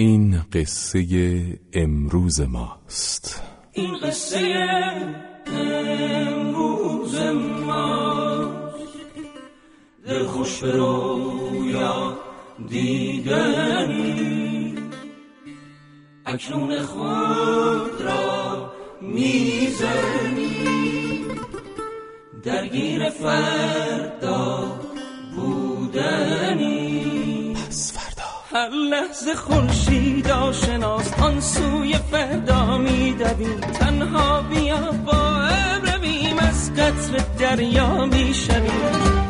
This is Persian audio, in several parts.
این قصه امروز ماست. این قصه امروز ماست. دل خوش رویا دیدنی. اکنون خود را می‌زنی. درگیر فردا بودنی. هر لحظه خورشید آشناست آن سوی فردا میدویم تنها بیا با ابرویم از قطر دریا می‌شویم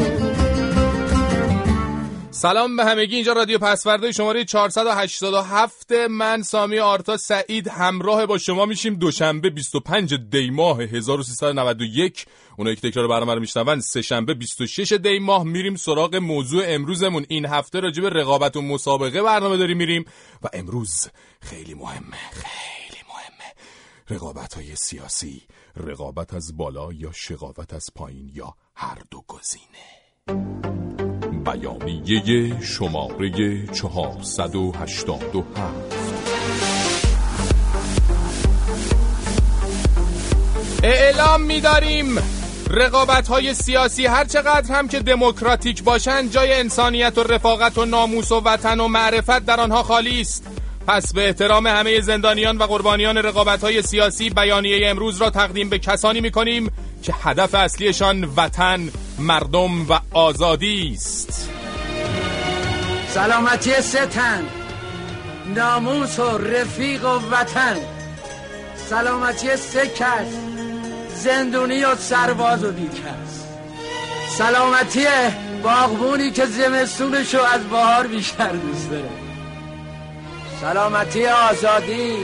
سلام به همگی اینجا رادیو پسورده شماره 487 من سامی آرتا سعید همراه با شما میشیم. دوشنبه 25 دی ماه 1391 اونایی که تکرار برنامه رو میشنون سه شنبه 26 دی ماه میریم سراغ موضوع امروزمون. این هفته راجع به رقابت و مسابقه برنامه داریم میریم. و امروز خیلی مهمه خیلی مهمه. رقابت های سیاسی رقابت از بالا یا شقاوت از پایین یا هر دو گزینه بیانیه شماره 487 اعلام می‌داریم رقابت های سیاسی هر چقدر هم که دموکراتیک باشند جای انسانیت و رفاقت و ناموس و وطن و معرفت در آنها خالی است. پس به احترام همه زندانیان و قربانیان رقابت های سیاسی بیانیه امروز را تقدیم به کسانی می کنیم که هدف اصلیشان وطن، مردم و آزادی است. سلامتی ستن ناموس و رفیق و وطن. سلامتی سه کس زندونی و سرباز و بیکس سلامتی باغبونی که زمستونشو از بهار بیشتر دوست داره. سلامتی آزادی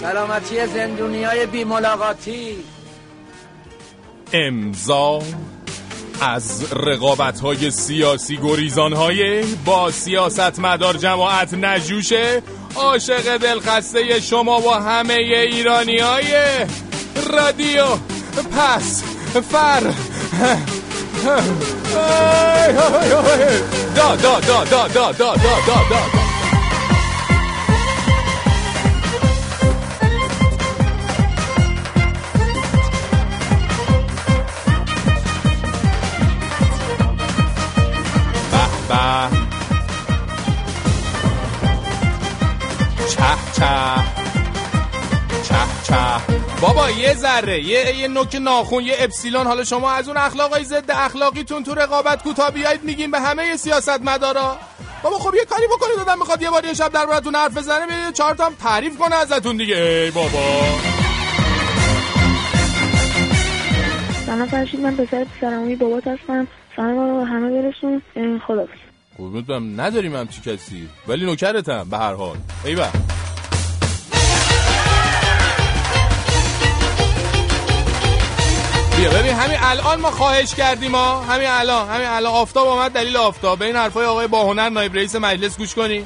سلامتی زندونی های بی ملاقاتی امضا از رقابت های سیاسی گریزان های با سیاست مدار جماعت نجوشه عاشق دلخسته شما و همه ایرانی های رادیو. پس فر. دا دا دا دا دا دا دا دا دا. چه؟ چه بابا یه ذره یه یه نوک ناخون یه اپسیلون. حالا شما از اون اخلاقای ضد اخلاقیتون تو رقابت کوتا بیاید میگیم به همه سیاست مدارا بابا خب یه کاری بکنید. دادم می‌خواد یه بار یه شب دربارتون حرف بزنه یه چهار تا هم تعریف کنه ازتون دیگه. ای بابا. سلام فرشید من پسر سلاموی بابات هستم. سلام رو همه برسون. خدا قربونت نداریم همچی کسی. ولی نوکرتم به هر حال. ای بیا ببین همین الان ما خواهش کردیم ما همین الان همین الان. آفتاب آمد دلیل آفتاب. به این حرفای آقای باهنر نایب رئیس مجلس گوش کنی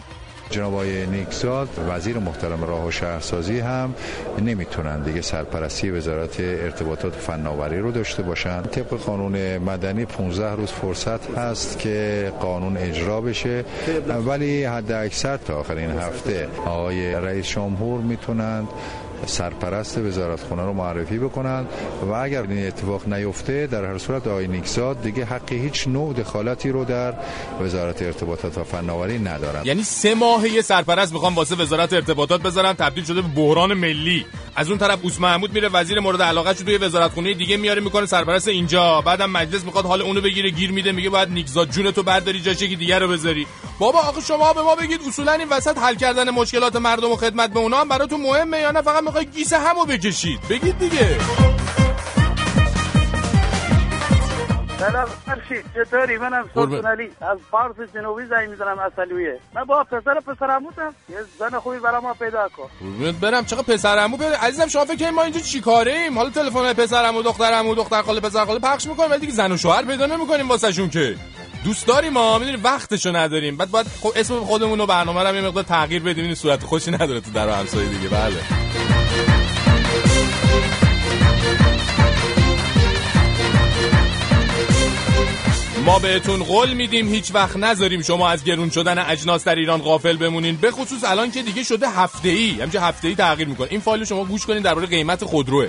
جناب آقای نیکزاد وزیر محترم راه و شهرسازی هم نمی‌تونن دیگه سرپرستی وزارت ارتباطات فناوری رو داشته باشن. طبق قانون مدنی 15 روز فرصت هست که قانون اجرا بشه. ولی حد اکثر تا آخرین هفته آقای رئیس جمهور می‌تونند سرپرست وزارتخونه رو معرفی بکنند و اگر این اتفاق نیفته در هر صورت آقای نیکزاد دیگه حق هیچ نوع دخالتی رو در وزارت ارتباطات و فناوری ندارند یعنی سه ماه یه سرپرست می‌خوام واسه وزارت ارتباطات بذارن تبدیل شده به بحران ملی. از اون طرف اوس محمود میره وزیر مورد علاقه توی وزارتخونه دیگه میاره می‌کنه سرپرست اینجا. بعدم مجلس می‌خواد حال اونو بگیره گیر میده میگه باید نیکزاد جون تو برداری جاش یکی دیگه رو بذاری. بابا آخه شما به ما بگید اصولا این وسط حل کردن مشکلات مردم و خدمت به اونا هم براتون مهمه یا نه؟ فقط می‌خوای گیس همو بکشید. بگید دیگه. سلام فرشید چطوری؟ منم سلطان علی. از فارس جنوبی زنگ می‌زنم اصلیه. من با پسر پسرموتم یه زن خوبی برای ما پیدا کن. برم. چقدر پسرمو پیدا عزیزم شما فکر ما اینجا چیکاره ایم حالا تلفن پسرمو دخترمو دختر خاله پسر خاله پخش می‌کنیم ولی دیگه زن و شوهر پیدا نمی‌کنیم واسهشون که. دوست داریم ما. می‌دونیم وقتشو نداریم. بعد باید خب اسم خودمون و برنامه رو یه مقدار تغییر بدیم. این صورت خوشی نداره تو در همسایه دیگه. بله. ما بهتون قول میدیم هیچ وقت نذاریم شما از گرون شدن اجناس در ایران غافل بمونین. به خصوص الان که دیگه شده هفته ای همچه هفته ای تغییر می‌کنه. این فایل شما گوش کنین درباره قیمت خودروه.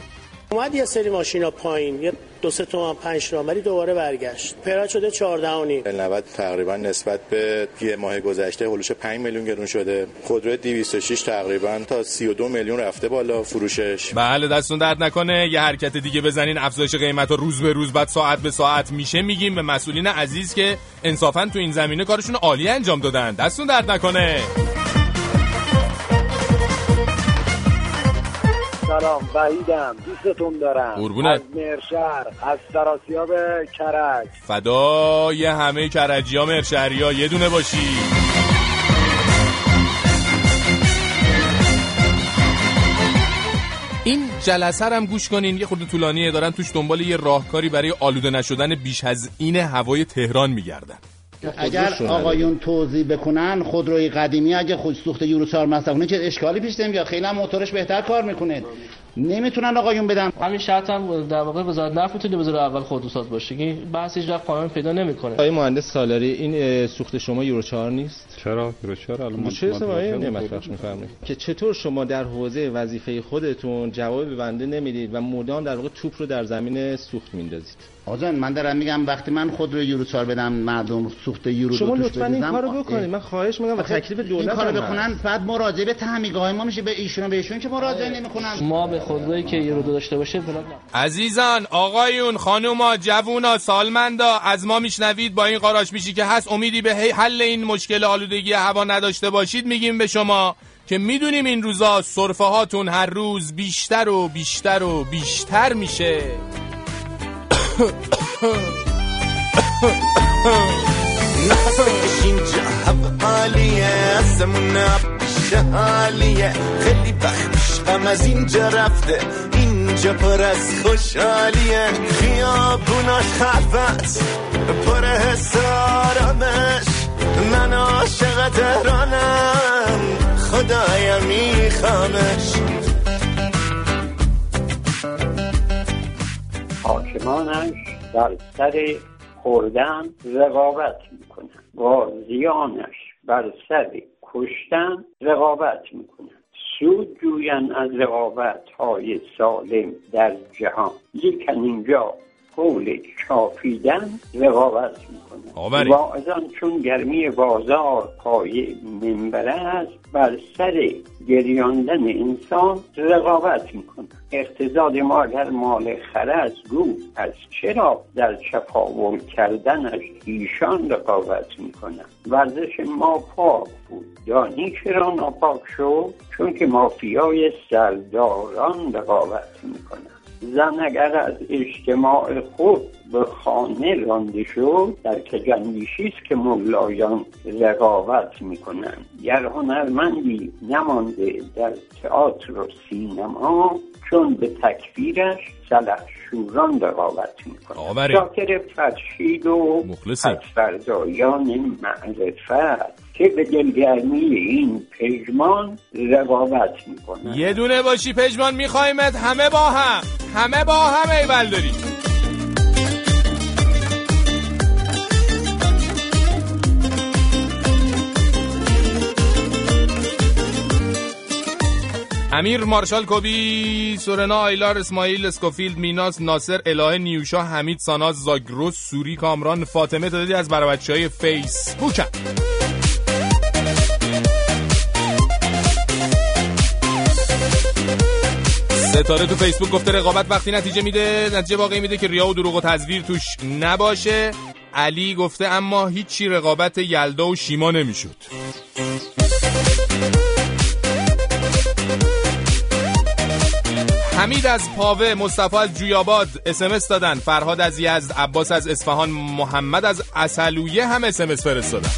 اومد یه سری ماشینا پایین یه دو سه تومن پنج تومن ولی دوباره برگشت. پرا شده 14 و نیم. 90 تقریبا نسبت به یه ماه گذشته هلوش 5 میلیون گرون شده. خودرو 206 تقریبا تا 32 میلیون رفته بالا فروشش. بله دستون درد نکنه. یه حرکت دیگه بزنین. افزایش قیمت رو روز به روز بعد ساعت به ساعت میشه میگیم. به مسئولین عزیز که انصافا تو این زمینه کارشون عالی انجام دادن. دستون درد نکنه. سلام وحیدم. دوستتون دارم. قربونت. از مرشهر از سراسیاب کرج. فدای همه کرجی ها مرشهری ها یه دونه باشی. این جلسه هم گوش کنین. یه خورده طولانیه. دارن توش دنبال یه راهکاری برای آلوده نشدن بیش از این هوای تهران میگردن. اگر آقایون توضیح بکنن خودروی قدیمی اگه خود سوخت یورو 4 مصرف کنه که اشکالی پیش نمیاد؟ خیلی هم موتورش بهتر کار می‌کنه. نمی‌تونن آقایون بدن. همین شرط هم در واقع وزارت نفت می‌تونه بذاره اول خودروساز باشه. که بحث هیچ وقت قانون پیدا نمی‌کنه. آقای مهندس سالاری این سوخت شما یورو 4 نیست؟ چرا؟ یورو 4 الان چه سوای نعمت بخش میفرمایید. که چطور شما در حوزه وظیفه خودتون جواب به بنده نمی‌دید و مدام در واقع توپ رو در زمین سوخت میندازید؟ آجان من دارم میگم وقتی من خودرو یورو 4 بدم مردم سوخت یورو شما لطفا این کارو بکنید. من خواهش می‌کنم و تکلیف دولت این کارو. بخونن بعد مراجعه به تهمیگاه ما میشه به ایشون و به ایشون که مراجعه نمی‌کنن ما به خودرویی که یورو دو داشته باشه بلاک. عزیزان آقایون خانوما جوونا سالمندا از ما میشنوید با این قاراش میشی که هست امیدی به حل این مشکل آلودگی هوا نداشته باشید میگیم به شما که می‌دونیم این روزا سرفه هاتون هر روز بیشتر و بیشتر و بیشتر میشه نفس بکشین جهب عالیه اسمون پیش حالیه خیلی وقتش غم از اینجا رفته اینجا پر از خوشحالیه. خیابوناش خلوت پر حس آرامش. من عاشق تهرانم خدایا میخوامش. حاکمانش در سر خوردن رقابت می‌کنن. غازیانش بر سر کشتن رقابت می‌کنن. سود جوین از رقابت های سالم در جهان؟ لیکن اینجا قول چاپیدن رقابت می‌کنن آوری. واعظان چون گرمی بازار پایه منبره است بر سر گریاندن انسان رقابت می‌کنن اقتصاد ما اگر مال خرس گو از چرا در چپاول کردنش ایشان رقابت می‌کنن ورزش ما پاک بود. دانی چرا ناپاک شد؟ چون که مافیای سرداران رقابت می‌کنن زن اگر از اجتماع خود به خانه رانده شد در کجندیشی است که مولایان رقابت می‌کنند گر هنرمندی نمانده در تئاتر و سینما چون به تکفیرش سلحشوران رقابت می‌کنند. شاکر فرشید و. فردایان معرفت که به دلگرمی این پژمان رقابت می‌کنند یه دونه باشی پژمان میخوایمت همه با هم. همه با هم ایول داری امیر مارشال کوبی سورنا آیلار اسماعیل اسکوفیلد میناس ناصر الهه نیوشا حمید ساناز زاگروس سوری کامران فاطمه تعدادی از بر و بچه های فیسبوکن. ستاره تو فیسبوک گفته رقابت وقتی نتیجه میده نتیجه واقعی میده که ریا و دروغ و تزویر توش نباشه. علی گفته اما هیچی رقابت یلدا و شیما نمی‌شد. حمید از پاوه مصطفی از جویاباد اسمس دادن. فرهاد از یزد عباس از اصفهان محمد از اصلویه هم اسمس فرستادن.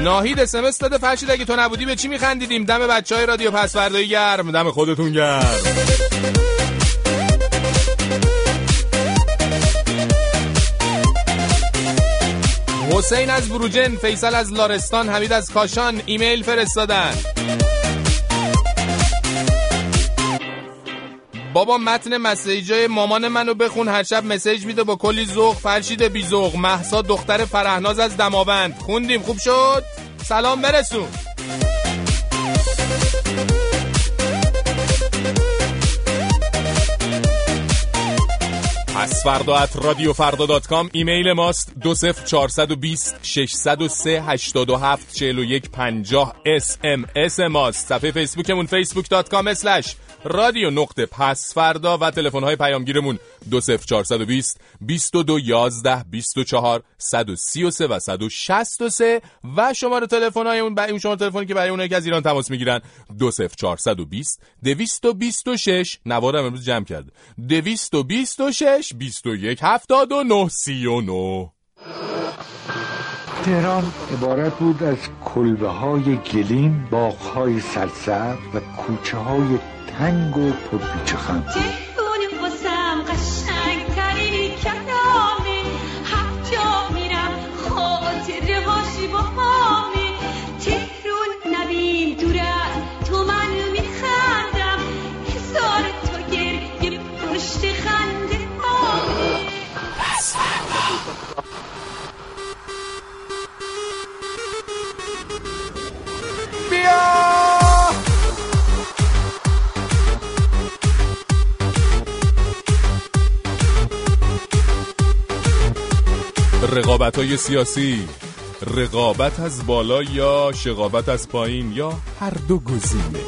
ناهید اسمس داده فرشید اگه تو نبودی به چی میخندیدیم؟ دم بچه های رادیو پسوردایی گرم دم خودتون گرم. حسین از بروجن فیصل از لارستان حمید از کاشان ایمیل فرستادن. بابا متن مسیجای مامان منو بخون هر شب مسیج میده با کلی ذوق فرشید بی ذوق. محسا دختر فرهناز از دماوند. خوندیم خوب شد؟ سلام برسون. پس رادیو فردا dot com. ایمیل ماست دو صفر چارصد و بیست ششصد و سه هشتاد و هفت چهل و یک پنجاه. اس ام اس ماست. صفحه فیسبوکمون فیسبوک dot com slash رادیو نقطه پس فردا و تلفن های پیامگیرمون دو صفر چارصد و بیست بیست و دو یازده بیست و چهار صد و سی و سه و صد و شصت و سه و شماره تلفن های اون برای شماره تلفنی که برای اونایی که از ایران تماس می‌گیرن دو صفر چارصد و بیست دویست و بیست و شش نوارم امروز جمع کرده دویست و بیست و شش بیست و یک هفتاد و نه سی و نه. تهران عبارت بود از کلبه های گلیم باغ های سرسبز و کوچه های تنگ و پرپیچ خم. رقابت های سیاسی رقابت از بالا یا شقابت از پایین یا هر دو گزینه.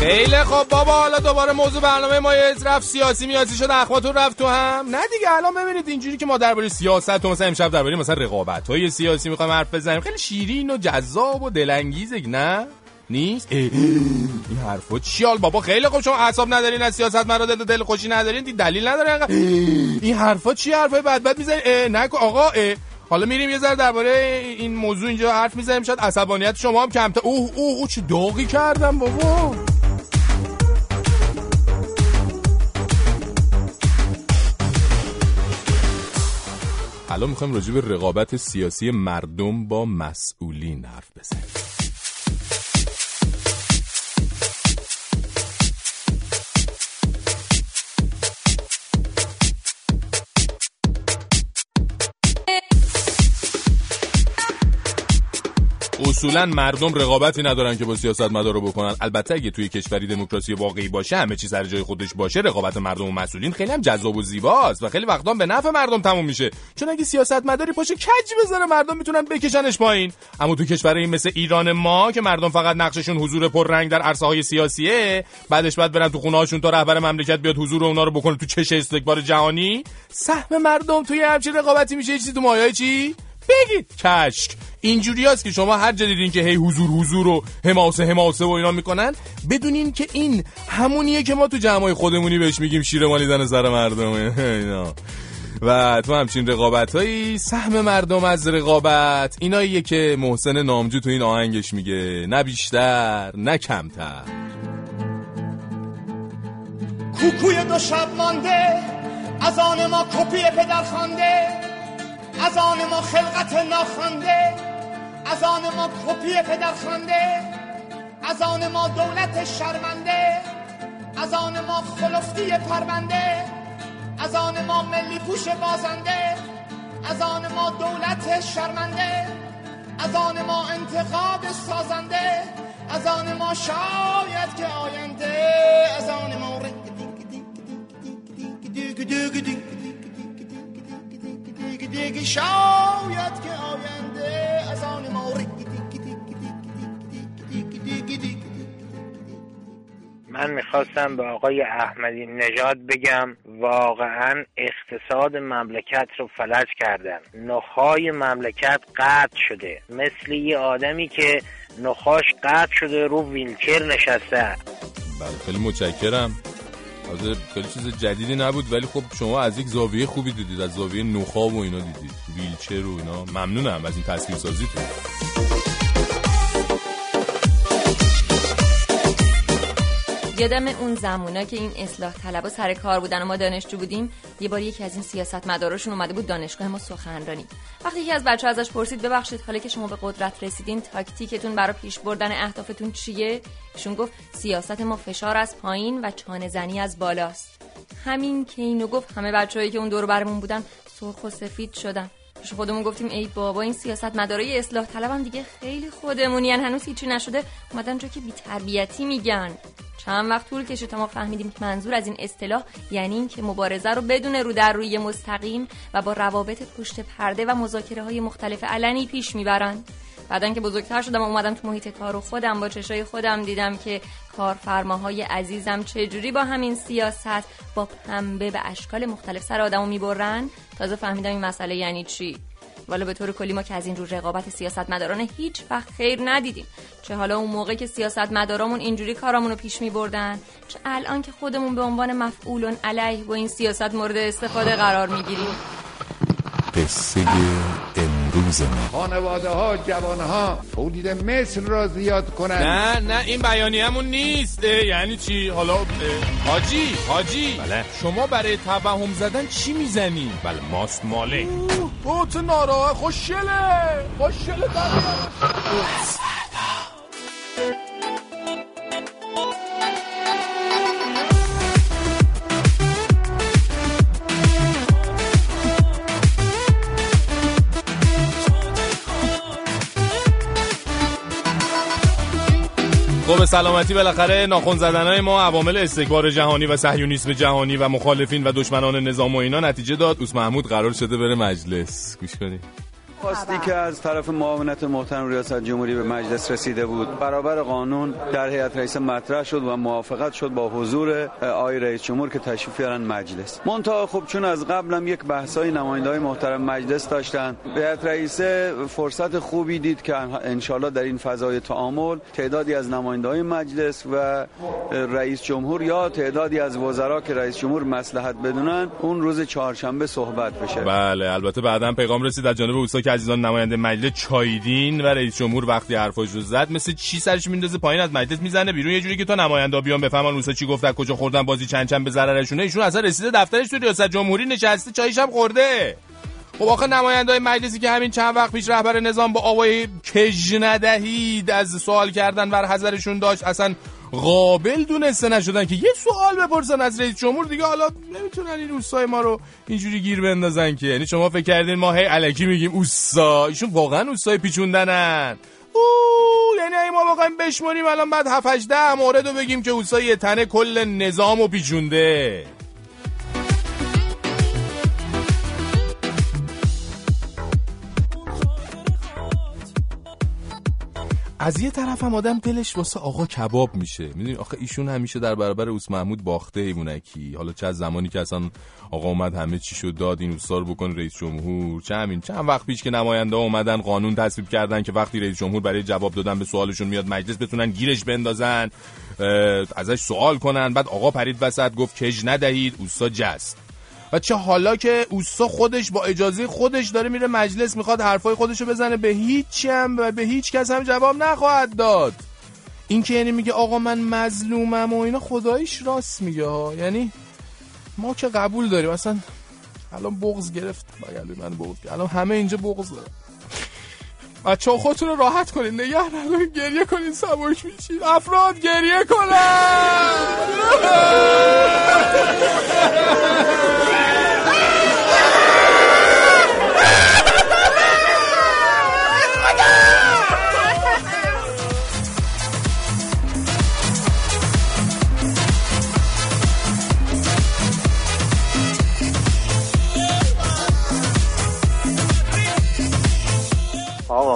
خیلی خب بابا حالا دوباره موضوع برنامه ما رفت سیاسی میاسی شد اخواتون رفت تو هم؟ نه دیگه الان ببینید اینجوری که ما درباره سیاست و مثلا امشب درباره مثلا رقابت های سیاسی می‌خوایم حرف بزنیم. خیلی شیرین و جذاب و دلانگیزه نه؟ نیست؟ این حرفا چیال بابا؟ خیلی خوب شما اعصاب ندارین از سیاست مرا دل خوشی ندارین دلیل نداره انقدر. این حرفا چی حرفای بد بد می‌زنین نکن آقا اه. حالا میریم یه ذره درباره این موضوع اینجا حرف می‌زنیم. شاید عصبانیت شما هم کمتر. اوه اوه اوه چه داغی کردم بابا. الان می‌خوایم راجع به رقابت سیاسی مردم با مسئولین حرف بزنیم. اصولا مردم رقابتی ندارن که با سیاست مدارو بکنن. البته اگه توی کشوری دموکراسی واقعی باشه همه چیز سر جای خودش باشه رقابت مردم و مسئولین خیلی هم جذاب و زیباست و خیلی وقتا به نفع مردم تموم میشه. چون اگه سیاست مداری پاشه کج بذاره مردم می‌تونن بکشنش پایین. اما تو کشوری مثل ایران ما که مردم فقط نقششون حضور پررنگ در عرصه های سیاسیه بعدش بعد برن تو خونه هاشون تا رهبر مملکت بیاد حضور اونا رو بکنه تو چش استکبار جهانی سهم مردم توی همچین رقابتی میشه. چیزی تو مایه چی؟ بگید. کشک اینجوری هست که شما هر جا دیدین که هی حضور حضور و حماسه حماسه و اینا می‌کنن بدونین که این همونیه که ما تو جمعای خودمونی بهش میگیم شیر مالیدن سر مردمه اینا. و تو همچین رقابت هایی سهم مردم از رقابت ایناییه که محسن نامجو تو این آهنگش میگه نه بیشتر نه کمتر. کوکوی دو شب مانده از آن ما کپی پدر خانده از آن ما خلقت ناخوانده از آن ما کپی پدر خانده از آن ما دولت شرمنده از آن ما خلفتی پرونده از آن ما ملی پوش بازنده از آن ما دولت شرمنده از آن ما انتخاب سازنده از آن ما شاید که آینده از آن ما رنگ دینگ دینگ دینگ دینگ دینگ دینگ دیگه دیگه شاید که آینده از آن ما من می‌خواستم به آقای احمدی نژاد بگم واقعا اقتصاد مملکت رو فلج کردن نخاع مملکت قطع شده مثل یه آدمی که نخاش قطع شده رو ویلچر نشسته بله خیلی متشکرم تازه خیلی چیز جدیدی نبود ولی خب شما از یک زاویه خوبی دیدید از زاویه نخاب و اینا دیدید. ویلچر و اینا. ممنونم از این تصویر سازیتون یادم اون زمونا که این اصلاح طلبا سر کار بودن و ما دانشجو بودیم یه بار یکی از این سیاست مداراشون اومده بود دانشگاه ما سخنرانی. وقتی یکی از بچه ازش پرسید ببخشید حالا که شما به قدرت رسیدین تاکتیکتون برای پیش بردن اهدافتون چیه؟ ایشون گفت سیاست ما فشار از پایین و چانه زنی از بالاست. همین که اینو گفت همه بچه‌هایی که اون دور برمون بودن سرخ و سفید شدن. پیش خودمون گفتیم ای بابا این سیاست مدارای اصلاح طلبم دیگه خیلی خودمونین هنوز هیچی نشده. اومدن جا که بی‌تربیتی میگن. چند وقت طول کشید تا ما فهمیدیم که منظور از این اصطلاح یعنی این که مبارزه رو بدون رو در روی مستقیم و با روابط پشت پرده و مذاکره های مختلف علنی پیش می‌برن بعدا که بزرگتر شدم و اومدم تو محیط کار و خودم با چشای خودم دیدم که کارفرماهای عزیزم چجوری با همین سیاست با پنبه به اشکال مختلف سر آدمو می‌برن. تازه فهمیدم این مسئله یعنی چی. والا به طور کلی ما که از این رو رقابت سیاست مداران هیچ وقت خیر ندیدیم. چه حالا اون موقع که سیاست مدارامون اینجوری کارامون رو پیش می بردن چه الان که خودمون به عنوان مفعولون علیه با این سیاست مورد استفاده قرار می گیریم امروز ما خانواده ها جوان ها تولید مثل را زیاد کنند. نه نه این بیانیه‌مون نیست. یعنی چی؟ حالا حاجی حاجی. بله. شما برای توهم زدن چی می‌زنی؟ بله ماست ماله. او تو ناراه خوشگله. خوشگله. خب سلامتی بالاخره ناخن زدنهای ما عوامل استکبار جهانی و صهیونیسم جهانی و مخالفین و دشمنان نظام و اینا نتیجه داد. اوس محمود قرار شده بره مجلس. گوش کنید. خواستی که از طرف معاونت محترم ریاست جمهوری به مجلس رسیده بود. برابر قانون در هیئت رئیسه مطرح شد و موافقت شد با حضور آقای رئیس جمهور که تشریف بیارن مجلس. منتها خب چون از قبلم یک بحثای نماینده‌های محترم مجلس داشتن هیئت رئیسه فرصت خوبی دید که انشالله در این فضای تعامل تعدادی از نماینده‌های مجلس و رئیس جمهور یا تعدادی از وزرا که رئیس جمهور مصلحت بدونن اون روز چهارشنبه صحبت بشه. بله البته بعدا پیغام رسید از جانب اوسا عزیزان نماینده مجلس چایدین و رئیس جمهور وقتی حرفاش رو زد مثل چی سرش میندازه پایین از مجلس می‌زنه بیرون؟ یه جوری که تا نماینده بیان بفهمن اوسا چی گفت کجا خوردن بازی چند چند به ضررشونه؟ ایشون اصلا رسیده دفترش تو ریاست جمهوری نشسته چایش هم خورده. خب آخه نماینده مجلسی که همین چند وقت پیش رهبر نظام با آوای کج ندهید از سوال کردن بر حذرشون داشت اصلا قابل دونسته نشدن که یه سوال بپرسن از رئیس جمهور دیگه حالا نمی‌تونن این اوستای ما رو اینجوری گیر بندازن که. یعنی شما فکر کردین ما هی علکی میگیم اوستا. ایشون واقعا اوستای پیچوندنن. او یعنی ما بخوایم بشمونیم الان بعد 7 8 10 مورد رو بگیم که اوستای یه تنه کل نظام و پیچونده. از یه طرف هم آدم دلش واسه آقا کباب میشه. می‌دونی؟ آخه ایشون همیشه در برابر اوس محمود باخته ایمونکی حالا چه از زمانی که اصلا آقا اومد همه چی شد داد این اوستا رو بکن رئیس جمهور. چه همین؟ چند وقت پیش که نماینده اومدن قانون تصویب کردن که وقتی رئیس جمهور برای جواب دادن به سوالشون میاد مجلس بتونن گیرش بندازن ازش سوال کنن بعد آقا پرید وسط گفت کج ندهید؟ اوستا جست. و چه حالا که اوستا خودش با اجازه خودش داره میره مجلس می‌خواد حرفای خودشو بزنه به هیچ هم و به هیچ کس هم جواب نخواهد داد. این که یعنی میگه آقا من مظلومم و اینا خداییش راست میگه ها. یعنی ما که قبول داریم. اصلا الان بغض گرفت. بگلوی من بغض الان همه اینجا بغض دارن. بچه ها خودتون رو راحت کنین. نگه ندارین. گریه کنین. سباش میشین. افراد گریه کنن.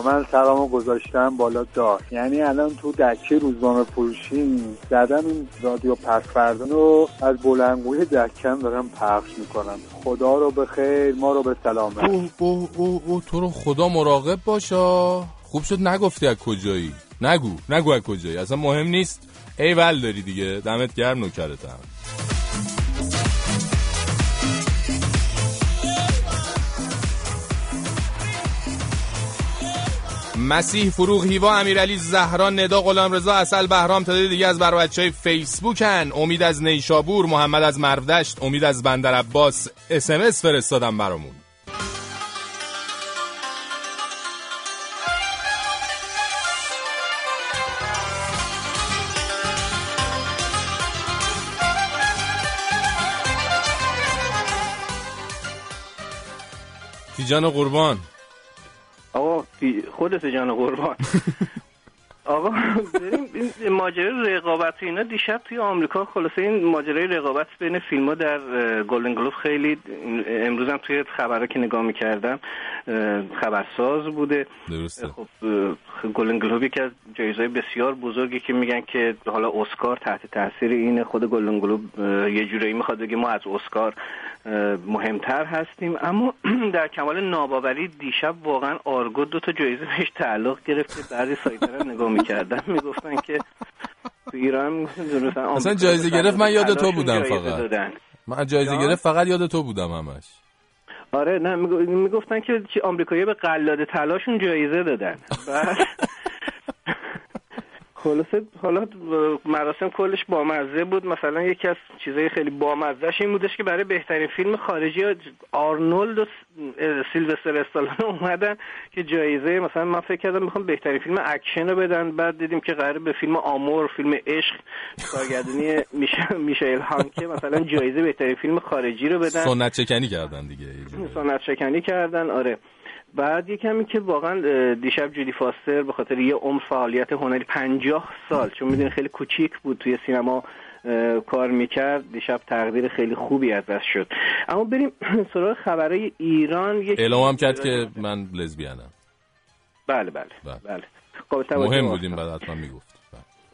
من سلامو گذاشتم بالا دار. یعنی الان تو دکه روزنامه فروشی زدم این رادیو پس فردان رو از بلنگوی دکم دارم پخش می‌کنم. خدا رو به خیر ما رو به سلامت. اوه اوه اوه اوه تو رو خدا مراقب باشا خوب شد نگفتی از کجایی؟ نگو نگو از کجایی؟ اصلا مهم نیست. ایول داری دیگه. دمت گرم نوکرتم. مسیح فروغ هیوا امیرعلی زهرا ندا غلام رضا اصل بهرام تعداد دیگه از بر بچه های فیسبوکن امید از نیشابور محمد از مرودشت امید از بندر عباس. اس ام اس فرستادم برامون. تیجان قربان. آقا خودت جان قربان. آقا این ماجرای رقابت اینا دیشب توی آمریکا خلاصه این ماجرای رقابت بین فیلم ها در گلدن گلوب خیلی امروز هم توی خبرها که نگاه می‌کردم خبرساز بوده. درسته. خب گلدن گلوب یکی از جایزهای بسیار بزرگی که میگن که حالا اسکار تحت تاثیر این خود گلدن گلوب یه جورایی می‌خواد بگه ما از اسکار مهمتر هستیم. اما در کمال ناباوری دیشب واقعا آرگو دو تا جایزه بهش تعلق گرفت که بعضی سایت‌ها نگاه می‌کردن. می‌گفتن که تو ایران آمریکا جایزه گرفت من یاد تو بودم جایزه فقط. من جایزه؟ گرفت فقط یاد تو بودم همش. آره نه می‌گفتن که آمریکایی به قلاده طلاشون جایزه دادن. بعد خلاصه حالا مراسم کلش بامزه بود. مثلا یکی از چیزای خیلی بامزهش این بودش که برای بهترین فیلم خارجی آرنولد و سیلوستر استالون اومدن که جایزه مثلا من فکر کردم می‌خوام بهترین فیلم اکشن رو بدن. بعد دیدیم که قراره به فیلم آمور فیلم عشق کارگردانی میش- میشایل هانکه مثلا جایزه بهترین فیلم خارجی رو بدن. سنت شکنی کردن دیگه. سنت شکنی کردن آره. بعد یه کمی که واقعا دیشب جودی فاستر به خاطر یه عمر فعالیت هنری پنجاه سال چون می‌دونی خیلی کوچیک بود توی سینما کار می‌کرد دیشب تقدیر خیلی خوبی ازش شد. اما بریم سراغ خبرهای ایران. یک اعلام هم کرد که من لزبیانم بله بله بله. قابل توجه مهم. بودیم بعد حتما می‌گفت.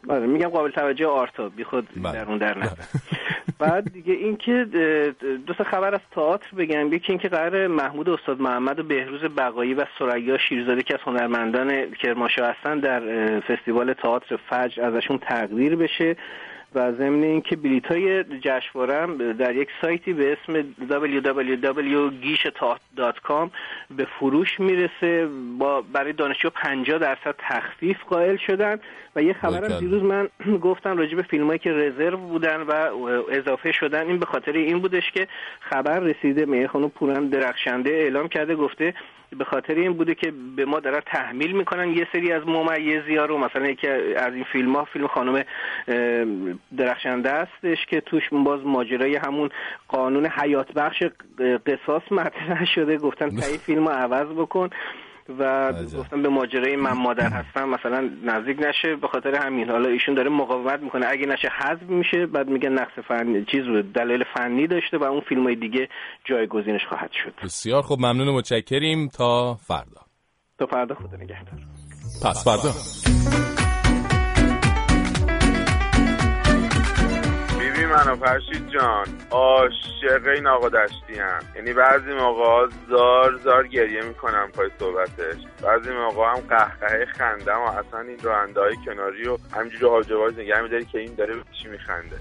آره میگم قابل توجه آرتا بی خود بله. در اون در نه. بعد دیگه اینکه اه، دو تا خبر از تئاتر بگم. یکی اینکه قرار محمود استاد محمد و بهروز بقایی و سریا شیرزاده که از هنرمندان کرمانشاه هستن در فستیوال تئاتر فجر ازشون تقدیر بشه. و ضمن اینکه بلیط های جشنواره در یک سایتی به اسم www.gishetat.com به فروش می‌رسه. با برای دانشجو 50 درصد تخفیف قائل شدن. و یه خبرم باریکلا. دیروز من گفتم راجع به فیلمایی که رزرو بودن و اضافه شدن این به خاطر این بودش که خبر رسیده. مهر خانم پورم درخشنده اعلام کرده گفته به خاطر این بوده که به ما دارن تحمیل می‌کنن یه سری از ممیزی ها رو. مثلا یکی از این فیلم ها فیلم خانم درخشنده هستش که توش باز ماجرای همون قانون حیات بخش قصاص مطرح شده. گفتن تایی فیلم رو عوض بکن. و گفتن به ماجرای من مادر هستم مثلا نزدیک نشه به خاطر همین. حالا ایشون داره مقاومت می‌کنه. اگه نشه حذف میشه بعد میگن نقص فنی چیز بود دلایل فنی داشته و اون فیلم های دیگه جایگزینش خواهد شد. بسیار خب ممنون و متشکریم. تا فردا. تا فردا خدا نگهدار. پس فردا. بیبی من و فرشید جان. عاشق این آقا دشتی هم. یعنی بعضی موقع زار زار گریه می‌کنم پای صحبتش. بعضی موقع هم قهقهه خندم و اصلا این راننده های کناری و همجوری آجواز نگه میداری که این داره به چی میخنده.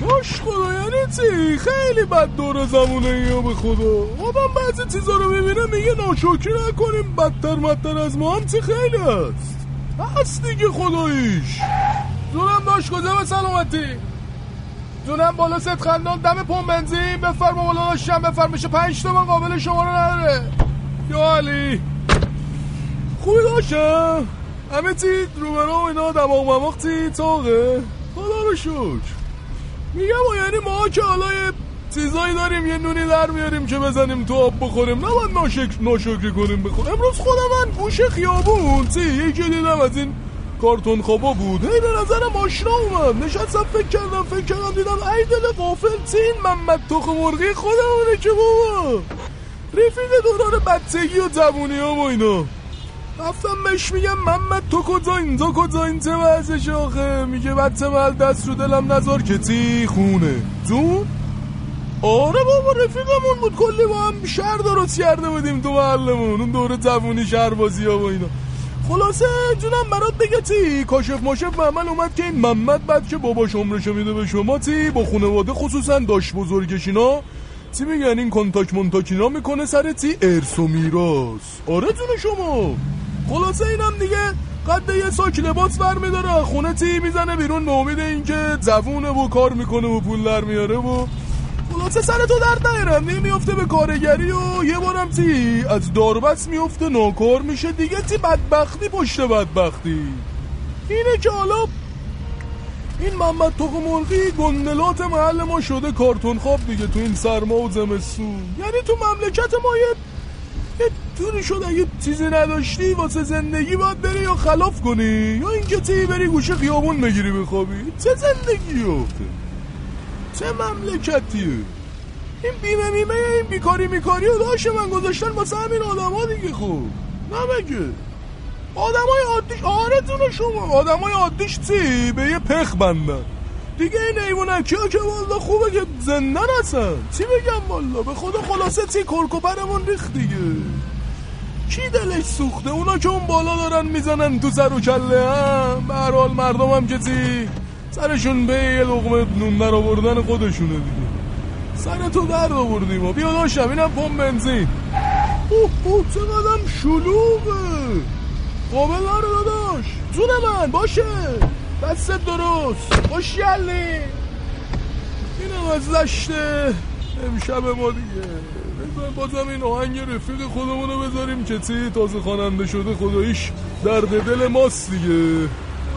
باش خدا چی؟ خیلی بد دور زمونه یا به خدا. آدم بعضی چیزا رو می‌بینه میگه ناشکری نکنیم بدتر بدتر از ما هم چی خیلی هست هست دیگه خداییش. جونم داشت کجا به سلامتی؟ جونم بالا ست خندان دم پمپ بنزین. بفرما بالا داشتم بفرم بشه پنج تومن قابل شما رو نداره. یا علی. خوبی داشتم همه چی؟ روبرا و اینا دماغ مماغ چی؟ تاقه خدا رو شکر. میگم یعنی ما که حالا یه چیزایی داریم یه نونی در میاریم که بزنیم تو آب بخوریم. نه باید ناشکر ناشکری کنیم بخوریم. امروز خودم من گوش خیابون چی؟ یکی دیدم از این کارتون خوابا بود. هی به نظرم آشنا اومد. نشستم فکر کردم فکر کردم دیدم ای دل غافل تین محمد تخم مرغی؟ خودمونه که بابا. رفیق دوران بچگی و جوونی ها و اینا. رفتم مش میگم محمد تو کجایین تو کجایین چه وضعش آخه؟ میگه بچه مل دست رو دلم نزار که تی خونه. تو آره بابا رفیقمون بود. کلی با هم شهر درست کرده بودیم تو محلمون؟ اون دوره جوونی شهر بازی ها و اینا. خلاصه جونم برات بگه تی کاشف ماشف عمل اومد که این محمد بعد که باباش عمرشو میده به شما تی با خانواده خصوصا داشت بزرگش اینا. تی میگن؟ این کنتاک منتاکینا می‌کنه سر تی ارث و میراث. آره جون شما. خلاصه اینم دیگه قد یه ساک لباس برمیداره خونه تی می‌زنه بیرون؟ به امید اینکه زبونه و کار می‌کنه و پول در میاره و خلاصه سر تو در نیرم میفته به کارگری و یه بارم تی از داربست میفته ناکار میشه. دیگه تی بدبختی؟ پشت بدبختی. اینه که حالا این محمد تخم مرغی گندلات محل ما شده کارتون خواب دیگه تو این سرما و زمستون. یعنی تو مملکت ما یه یه طوری شد اگه چیزی نداشتی واسه زندگی باید بری یا خلاف کنی؟ یا اینکه تی بری گوشه خیابون بگیری بخوابی؟ چه زندگی آخه؟ چه مملکتیه؟ این بیمه میمه این بیکاری میکاری و داشت من گذاشتن واسه همین آدم ها دیگه خوب. نمگه آدم های عادیش آرتون شما آدم های عادیش چی؟ به یه پخ بندن. دیگه این ایوونکی ها که والا خوبه که زندن هستن. چی بگم والا به خدا خلاصه چی کرکوپرمون ریخت دیگه. کی دلش سوخته؟ اونا که اون بالا دارن می‌زنن تو سر و کله هم به هر حال مردم هم که چی سرشون به یه لقمه نون در آوردن خودشونه دیگه. سر تو در آوردیم بیا داشتم اینم پمپ بنزین. اوه اوه چقدرم شلوغه. قابل نره داداش. جون من باشه. دستت درست. خوش گلی. اینم از لشته امشب ما دیگه. بازم این آهنگ رفیق خودمونو بذاریم که چی؟ تازه خواننده شده خداییش درد دل ماست دیگه.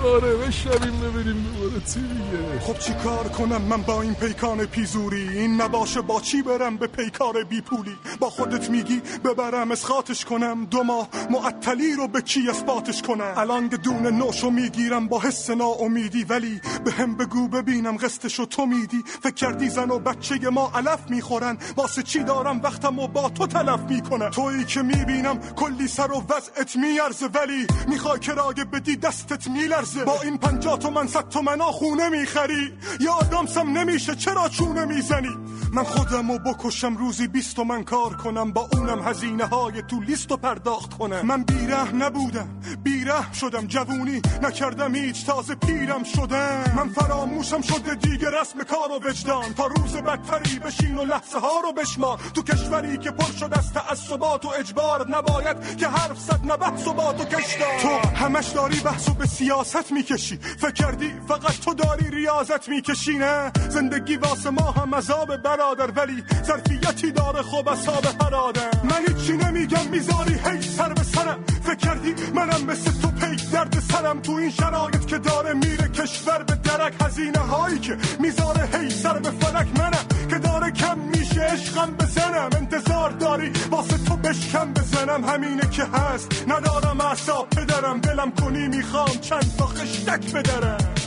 آره بشنویم ببینیم دوباره چی دیگه خب چی کار کنم من با این پیکان پیزوری؟ این نباشه با چی برم به پیکار بی پولی با خودت میگی ببرم اسخاتش کنم. دو ماه معطلی رو به کی اثباتش کنم؟ الان دون نوشو می‌گیرم با حس ناامیدی ولی به هم بگو ببینم قسطشو تو میدی. فکر کردی زن و بچه ما علف می‌خورن. واسه چی دارم وقتم و با تو تلف می‌کنم؟ تویی که می‌بینم کلی سر و وضعت میارزه ولی می‌خوای کرایه بدی دستت میلرزه. با این پنجاه تومن صد تومنا خونه می‌خری. یا آدامسم نمیشه چرا چونه می‌زنی؟ من خودم رو بکشم روزی بیست تومن کار کنم با اونم هزینه های تو لیست و پرداخت کنم. من بیره نبودم بیره شدم جوونی نکردم هیچ تازه پیرم شدم. من فراموشم شده دیگه رسم کار و وجدان. تا روز بدتری بشین و لحظه ها رو بشمار. تو کشوری که پر شده از تعصبات و اجبار نباید که حرف زد نه بحث و بات و کشدار تو همش داری بحث و به سیاست می‌کشی. فکر کردی فقط تو داری ریاضت می‌کشی نه؟ زندگی واسه ما هم عذاب برادر ولی ظرفیتی داره خوب اصاب هر آدم. من هیچی نمیگم می‌ذاری هی سر به سرم. فکر کردی منم مثل تو پیک درد سرم. تو این شرایط که داره میره کشور به درک هزینه هایی که می‌ذاره هی سر به فلک منم. که داره کم میشه عشقم بزنم انتظار داری؟ واسه تو بشکم بزنم همینه که هست. ندارم اعصاب پدرم دلم کنی می‌خوام چند تا خشتک بدرم.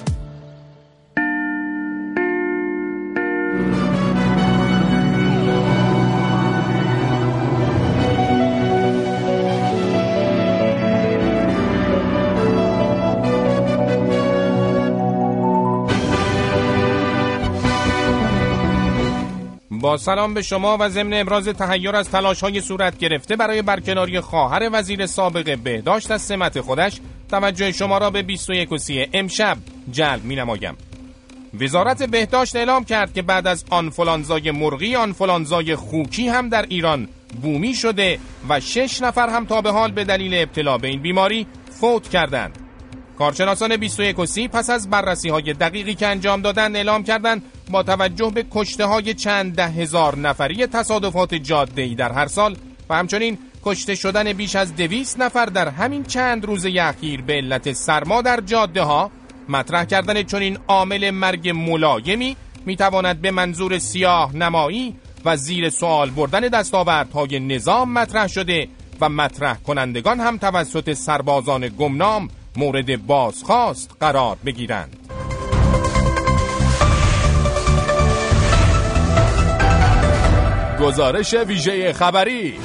با سلام به شما و ضمن ابراز تحیر از تلاش های صورت گرفته برای برکناری خواهر وزیر سابق بهداشت از سمت خودش توجه شما را به 21 و 30 امشب جلب می نمایم. وزارت بهداشت اعلام کرد که بعد از آنفولانزای مرغی آنفولانزای خوکی هم در ایران بومی شده و شش نفر هم تا به حال به دلیل ابتلا به این بیماری فوت کردند. کارشناسان 21 و 30 پس از بررسی های دقیقی که انجام دادن اعلام کردند با توجه به کشته های چند ده هزار نفری تصادفات جاده در هر سال و همچنین کشته شدن بیش از دویست نفر در همین چند روز اخیر به علت سرما در جاده ها مطرح کردن چنین عامل مرگ ملایمی می‌تواند به منظور سیاه نمایی و زیر سوال بردن دستاوردهای نظام مطرح شده و مطرح کنندگان هم توسط سربازان گمنام مورد بازخواست قرار بگیرند. گزارش ویژه خبری.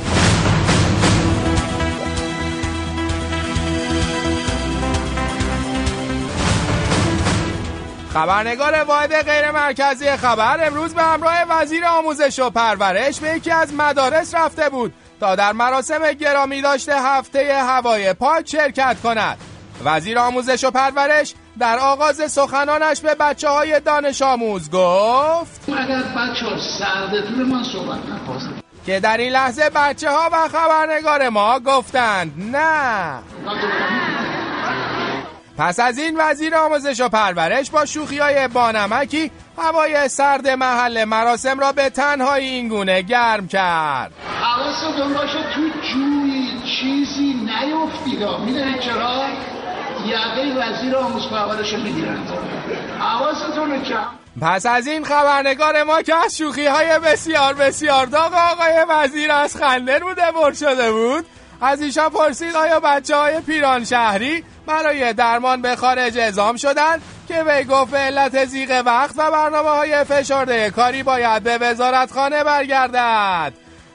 خبرنگار واحد غیر مرکزی خبر امروز به همراه وزیر آموزش و پرورش به یکی از مدارس رفته بود تا در مراسم گرامی داشته هفته هوای پاک شرکت کند. وزیر آموزش و پرورش در آغاز سخنانش به بچه های دانش آموز گفت اگر بچه ها سردتون من صحبت نکنم که در این لحظه بچه ها و خبرنگار ما گفتند نه. پس از این وزیر آموزش و پرورش با شوخی های بانمکی هوای سرد محل مراسم را به تنهایی این گونه گرم کرد. حواستون باشه تو جوی چیزی نیفتید می‌دونید چرا؟ یقه وزیر آموز پرورش می‌گیرند حواستون کم. پس از این خبرنگار ما که از شوخی های بسیار بسیار داغ آقای وزیر از خنده روده بر شده بود از ایشان پرسید آیا بچه های پیران شهری برای درمان به خارج اعزام شدند که وی گفت به علت زیغ وقت و برنامه های فشرده کاری باید به وزارتخانه برگردد.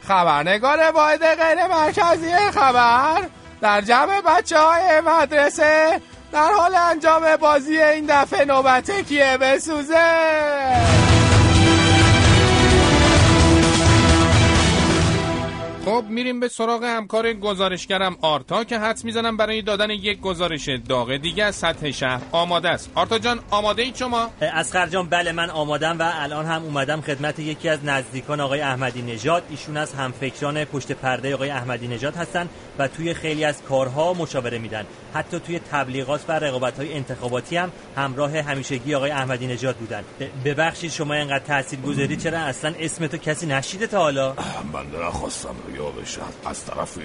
خبرنگار واحد غیر مرکزی خبر در جمع بچه های مدرسه در حال انجام بازی این دفعه نوبت کیه؟ بسوزه! خب میریم به سراغ همکار گزارشگرم آرتا که حدس می‌زنم برای دادن یک گزارش داغ دیگه از سطح شهر آماده است. آرتا جان آماده اید شما؟ از جان بله من آمادم و الان هم اومدم خدمت یکی از نزدیکان آقای احمدی نژاد. ایشون از همفکران پشت پرده آقای احمدی نژاد هستن و توی خیلی از کارها مشاوره میدن. حتی توی تبلیغات و رقابت های انتخاباتی هم همراه همیشگی آقای احمدی نژاد بودن. ببخشید شما اینقدر تاثیرگذاری چرا اصلا اسم تو کسی نشیده تا حالا؟ من نخواستم ریا بشم از طرف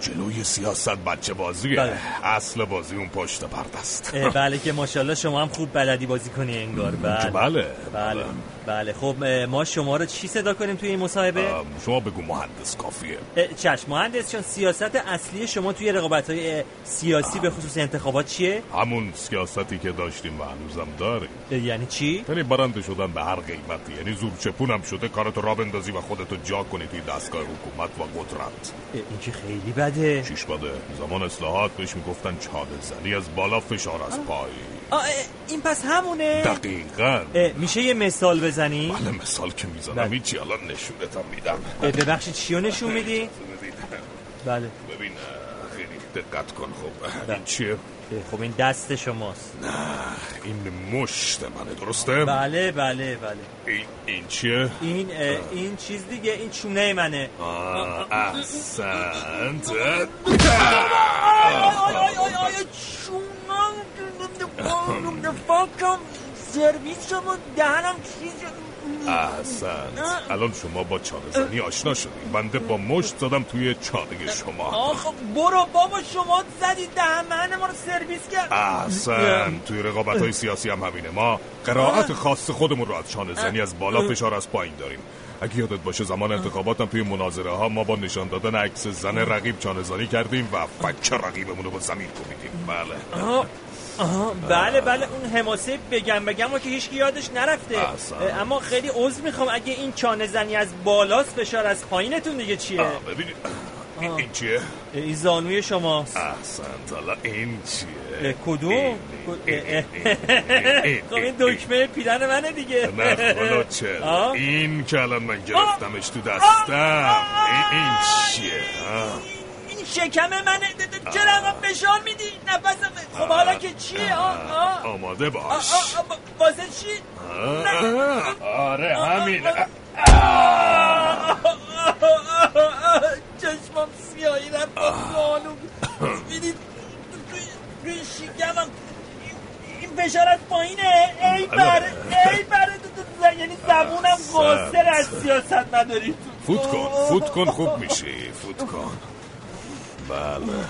جلوی سیاست بچه بازیه. بله. اصل بازی اون پشت پرده است. بله که ماشاءالله شما هم خوب بلدی بازی کنی انگار. بله. بله. بله. بله. خب ما شما رو چی صدا کنیم توی این مصاحبه؟ شما بگو مهندس کافیه. چشم. مهندس چون سیاست اصلی شما توی رقابت های سیاسی به خصوص انتخابات چیه؟ همون سیاستی که داشتیم و هنوزم داریم. یعنی چی؟ یعنی برنده شدن به هر قیمتی. یعنی زور چپونم شده کارتو را بندازی و خودتو جا کنی توی دستگاه حکومت و قدرت. این که خیلی بده چیش بده؟ زمان اصلاحات بهش می‌گفتن چاله زنی از بالا فشار از پای. آه این پس همونه. دقیقا. میشه یه مثال بزنی؟ بله مثال که می‌زنم. بله. هیچی الان نشونتم میدم. ببخشید چی رو نشون میدی؟ بله. ببین خیلی دقت کن. خب این چیه؟ خب این دست شماست نه این مشت منه درسته؟ بله بله بله این, این چیه؟ این این چیز دیگه این چونه منه احسنت فاکم سرویس شما دهنم چیز احسنت. الان شما با چانه زنی آشنا شدیم بنده با مشت زدم توی چانه شما. آخ برو بابا شما زدی دهن ما رو سرویس کرد. احسن توی رقابت های سیاسی هم همینه. ما قرائت خاص خودمون رو از چانه زنی از بالا فشار از پایین داریم. اگه یادت باشه زمان انتخاباتم توی مناظره ها ما با نشان دادن عکس زن رقیب چانه زنی کردیم و فک رقیبمون رو با زمین کوبیدیم. بله. آها بله بله اون حماسه بگم بگم و که هیچ یادش نرفته. اما خیلی عذر می‌خوام. اگه این چانه زنی از بالاست فشار از پایینتون دیگه چیه؟ ببینید این, این چیه؟ این زانوی شماست. احسنت حالا این چیه؟ کدوم؟ خب این دکمه پیرن منه دیگه. نه چرا؟ این که الان من گرفتمش تو دستم. این, این چیه؟ شکم منه چرا هم فشار میدی؟ نفسم خب حالا که چیه؟ آماده باش. واسه چی؟ آره همین چشمم سیاهی رفت. خانوم می‌دید. روی شکمم. این فشار از پایینه. ای بر ای بر یعنی زبونم قاصر از سیاست نداری. فوت کن فوت کن خوب میشی. فوت کن. بله.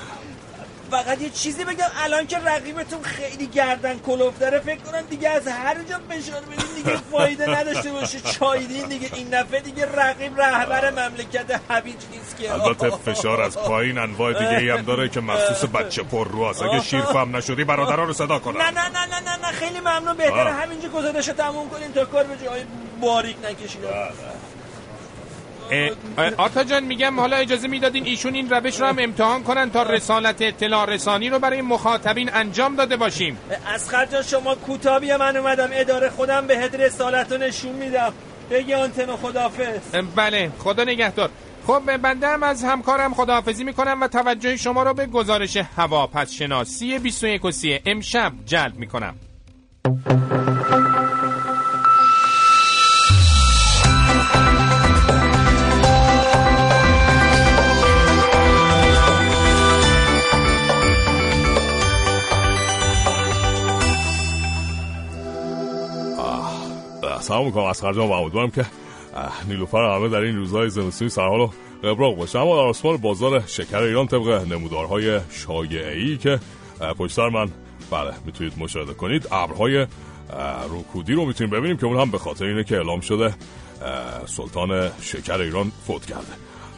فقط یه چیزی بگم الان که رقیبتون خیلی گردن کلوف داره فکر کنم دیگه از هر جا فشار بدین دیگه فایده نداشته باشه. چایدین دیگه این دفعه دیگه رقیب رهبر مملکت هویج نیست که. البته فشار از پایین انواع دیگه ای هم داره که مخصوص بچه پر رو هست اگه شیرفهم نشدی برادرها رو صدا کنن. نه نه نه نه نه نه خیلی ممنون. بهتره. همینجا گزارش تموم کنیم تا کار به جای باریک نکشیده آتا جان میگم حالا اجازه می‌دادین ایشون این روش رو هم امتحان کنن تا رسالت اطلاع رسانی رو برای مخاطبین انجام داده باشیم. از جان شما کوتابی من اومدم. اداره خودم بهت رسالت رو نشون میدم. بگی آنتن خدافز بله خدا نگهدار. خب بنده هم از همکارم خداحافظی می‌کنم و توجه شما رو به گزارش هواپس شناسی 21 و 30 امشب جلب می‌کنم. سلام می‌کنم. از خرجان و امیدوارم که نیلوفر همه در این روزهای زمستونی سرحال و قبراق باشه. اما در بازار شکر ایران طبق نمودارهای شایعی که اه، پشت سر من بله می‌تونید مشاهده کنید. ابرهای اه، رکودی رو می‌تونید ببینیم که اون هم به خاطر اینه که اعلام شده سلطان شکر ایران فوت کرده.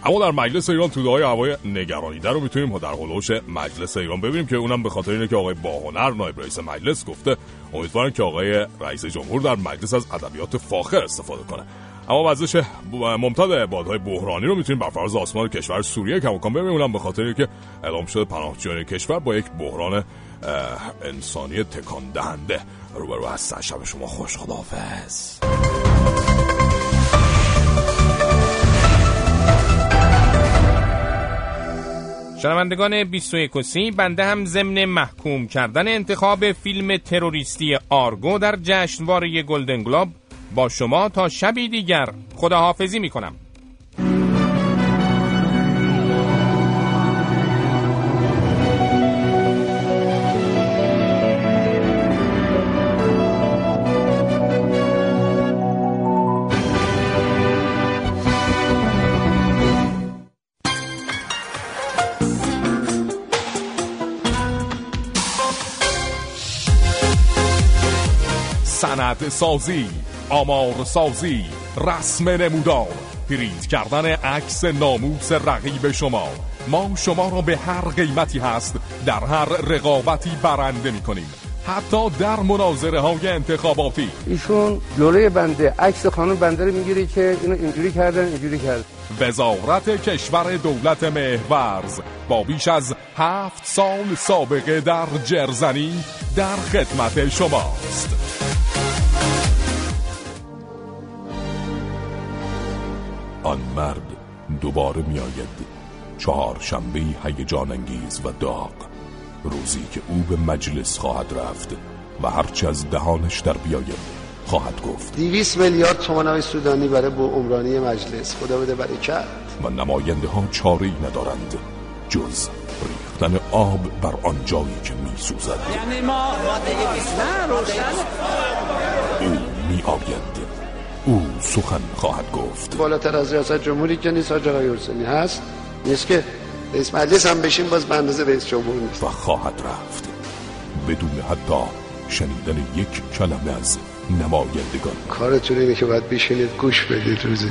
اما در مجلس ایران توده های هوای نگرانیده رو می‌تونیم در هلوش مجلس ایران ببینیم که اونم به خاطر اینه که آقای باهنر نایب رئیس مجلس گفته امیدوارم که آقای رئیس جمهور در مجلس از ادبیات فاخر استفاده کنه. اما وزش ممتد بادهای بحرانی رو می‌تونیم بر فراز آسمان کشور سوریه کماکان ببینیم. اونم به خاطر که اعلام شده پناهجویان کشور با یک بحران انسانی تکان دهنده. روبرو هستن. شب شما خوش خداحافظ. شنوندگان 21 و 30 بنده هم ضمن محکوم کردن انتخاب فیلم تروریستی آرگو در جشنواره گلدن گلوب با شما تا شبی دیگر. خداحافظی می کنم سند سازی آمار سازی رسم نمودار پرینت کردن عکس ناموس رقیب شما. ما شما را به هر قیمتی هست در هر رقابتی برنده می کنیم حتی در مناظره های انتخاباتی. ایشون جلوی بنده عکس خانم بنده رو می‌گیری که اینو اینجوری کردن اینجوری کردن. وزارت کشور دولت مهورز با بیش از هفت سال سابقه در جرزنی در خدمت شماست. آن مرد دوباره می آید چهار شنبه هیجان انگیز و داغ. روزی که او به مجلس خواهد رفت و هرچه از دهانش در بیاید خواهد گفت. 200 میلیارد تومان های سودانی برای با عمرانی مجلس. خدا بده برکت و نماینده ها چاره ای ندارند جز ریختن آب بر آن جایی که می سوزد یعنی ما ماده 20 نه روشن او می آید او سخن خواهد گفت. بالاتر از ریاست جمهوری که نیست حاج آقای هست. نیست که رئیس مجلس هم بشین باز به اندازه رئیس جمهور نیست. و خواهد رفت. بدون حتی شنیدن یک کلمه از نمایندگان. کارتون اینه که باید بشینید گوش بدید روزی.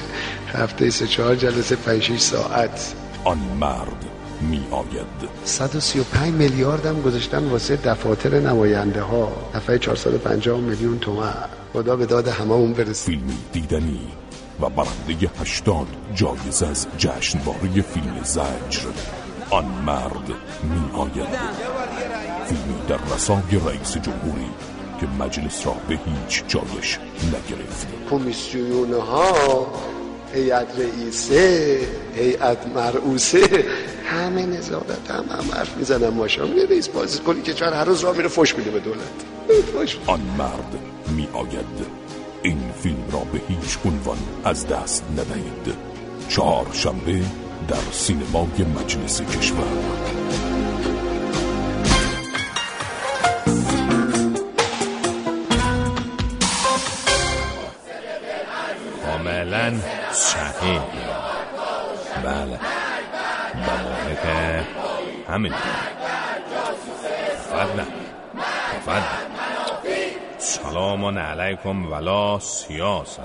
هفته سه چهار جلسه پنج ساعت. آن مرد می آید 135 میلیارد هم گذاشتن واسه دفاتر نماینده ها دفعه 450 میلیون تومن. خدا به داد هممون برسه. فیلمی دیدنی و برنده هشتاد جایزه از جشنواره فیلم زجر. آن مرد می آید فیلمی در رسای رئیس جمهوری که مجلس را به هیچ جایش نگرفت. کمیسیون ها هیئت رئیسه هیئت مرعوسه همه نظارت هم هم حرف می‌زنن ماشا میره رئیس بازی کنی که هر روز راه میره فش میده به دولت. فش آن مرد می آید این فیلم را به هیچ عنوان از دست ندهید. چهار شنبه در سینمای مجلس کشور. کاملا صحیح بله. و موافق همین. تفضل تفضل سلام علیکم ولا سیاست.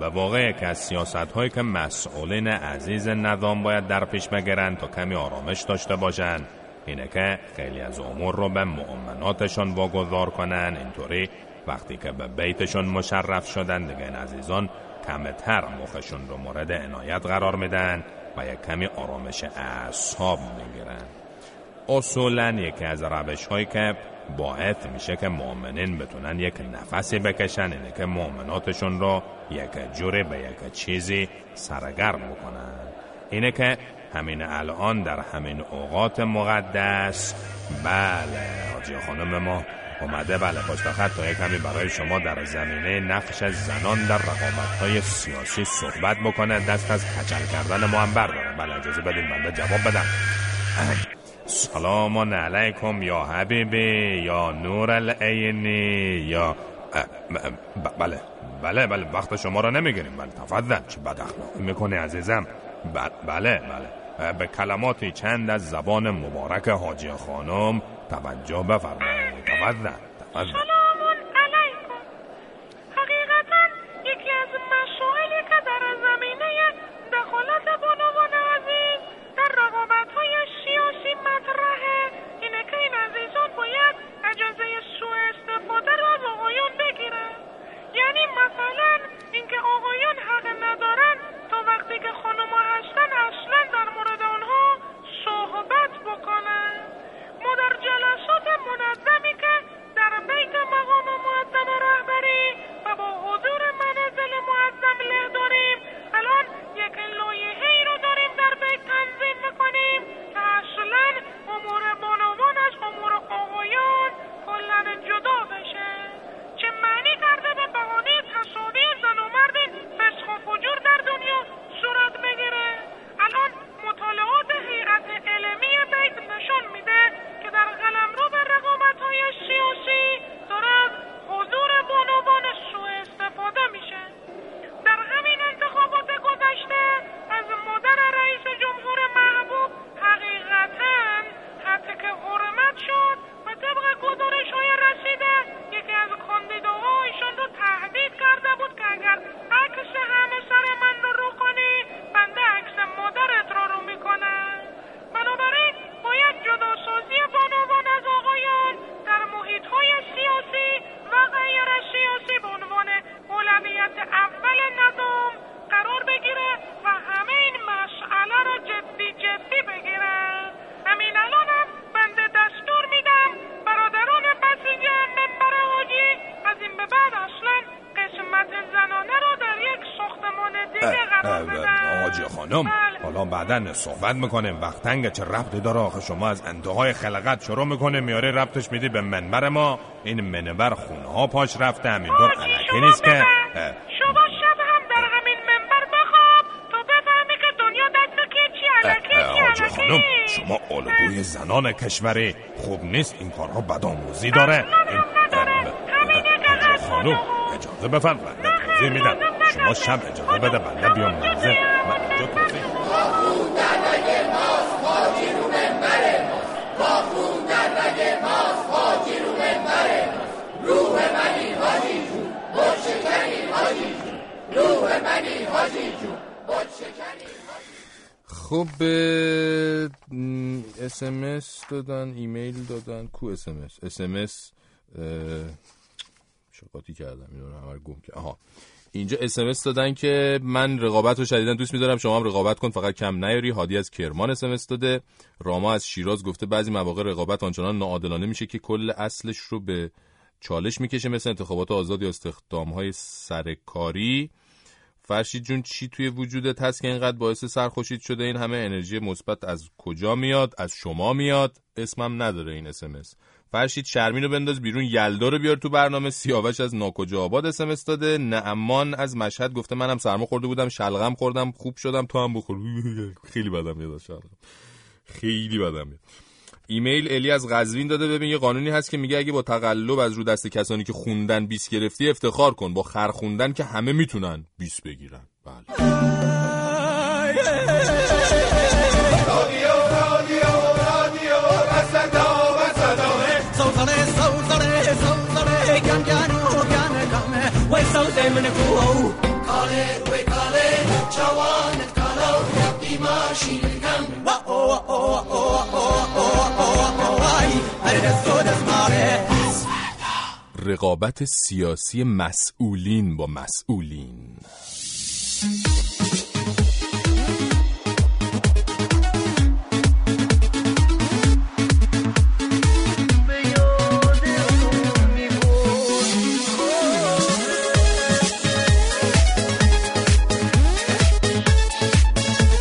به واقع یکی از سیاست هایی که مسئولین عزیز نظام باید در پیش بگیرند تا کمی آرامش داشته باشند. اینه که خیلی از امور رو به مؤمناتشان واگذار کنن اینطوری وقتی که به بیتشون مشرف شدن دیگه این عزیزان کمتر مخشون رو مورد عنایت قرار میدن و یک کمی آرامش اعصاب می‌گیرن. اصولا یکی از روش هایی که باعث میشه که مؤمنین بتونن یک نفسی بکشن اینه که مؤمناتشون رو یک جوری به یک چیزی سرگرم بکنن. اینه که همین الان در همین اوقات مقدس بله آجی خانم ما اومده بله خط تا کمی برای شما در زمینه نقش زنان در رقابت های سیاسی صحبت بکنه. دست از کچل کردن ما هم برداره. بله اجازه بدین بنده جواب بدم. سلام علیکم یا حبیبی یا نور العینی یا بله بله بله وقت شما را نمی‌گیریم. بله تفضل. چه بد اخلاقی می‌کنه عزیزم بله بله. به کلماتی چند از زبان مبارک حاجی خانم توجه بفرمایید. تفضل تفضل خانم حالا بعدا صحبت می‌کنیم. وقت تنگه چه ربطی داره؟ آخه شما از انتهای خلقت شروع می‌کنه میاره ربطش میدی به منبر ما این منبر خونه ها پاش رفته. همینطور علکی نیست که شما شب هم در همین منبر بخواب. تا بفهمی که دنیا دست کی چی؟ علکی چی؟ خانم شما الگوی زنان کشوری. خوب نیست. این کارها بدآموزی داره. خانم اجازه بفرم بنده توضیح میدم. شما شب اجازه بده. بنده بیام منزل خب اسمس دادن ایمیل دادن. کو اسمس اسمس شقاطی کردم اینو همه گم که آها. اینجا اسمس دادن که من رقابت رو شدیدا دوست میدارم. شما هم رقابت کن فقط کم نیاری. هادی از کرمان اسمس داده. راما از شیراز گفته بعضی مواقع رقابت آنچنان ناعادلانه میشه که کل اصلش رو به چالش می‌کشه مثل انتخابات آزاد یا استخدام های سرکاری. فرشید جون چی توی وجودت هست که اینقدر باعث سرخوشید شده؟ این همه انرژی مثبت از کجا میاد؟ از شما میاد؟ اسمم نداره این اسمس فرشید شرمین رو بنداز بیرون یلدا رو بیار تو برنامه. سیاوش از ناکجا آباد اسمس داده. نعمان از مشهد گفته منم سرما خورده بودم شلغم خوردم خوب شدم. تو هم بخور. خیلی بدم میاد شلغم. خیلی بدم میاد. ایمیل الی از قزوین داده ببین یه قانونی هست که میگه اگه با تقلب از رو دست کسانی که خوندن 20 گرفتی افتخار کن با خر خوندن که همه می‌تونن 20 بگیرن. بله. رقابت سیاسی مسئولین با مسئولین.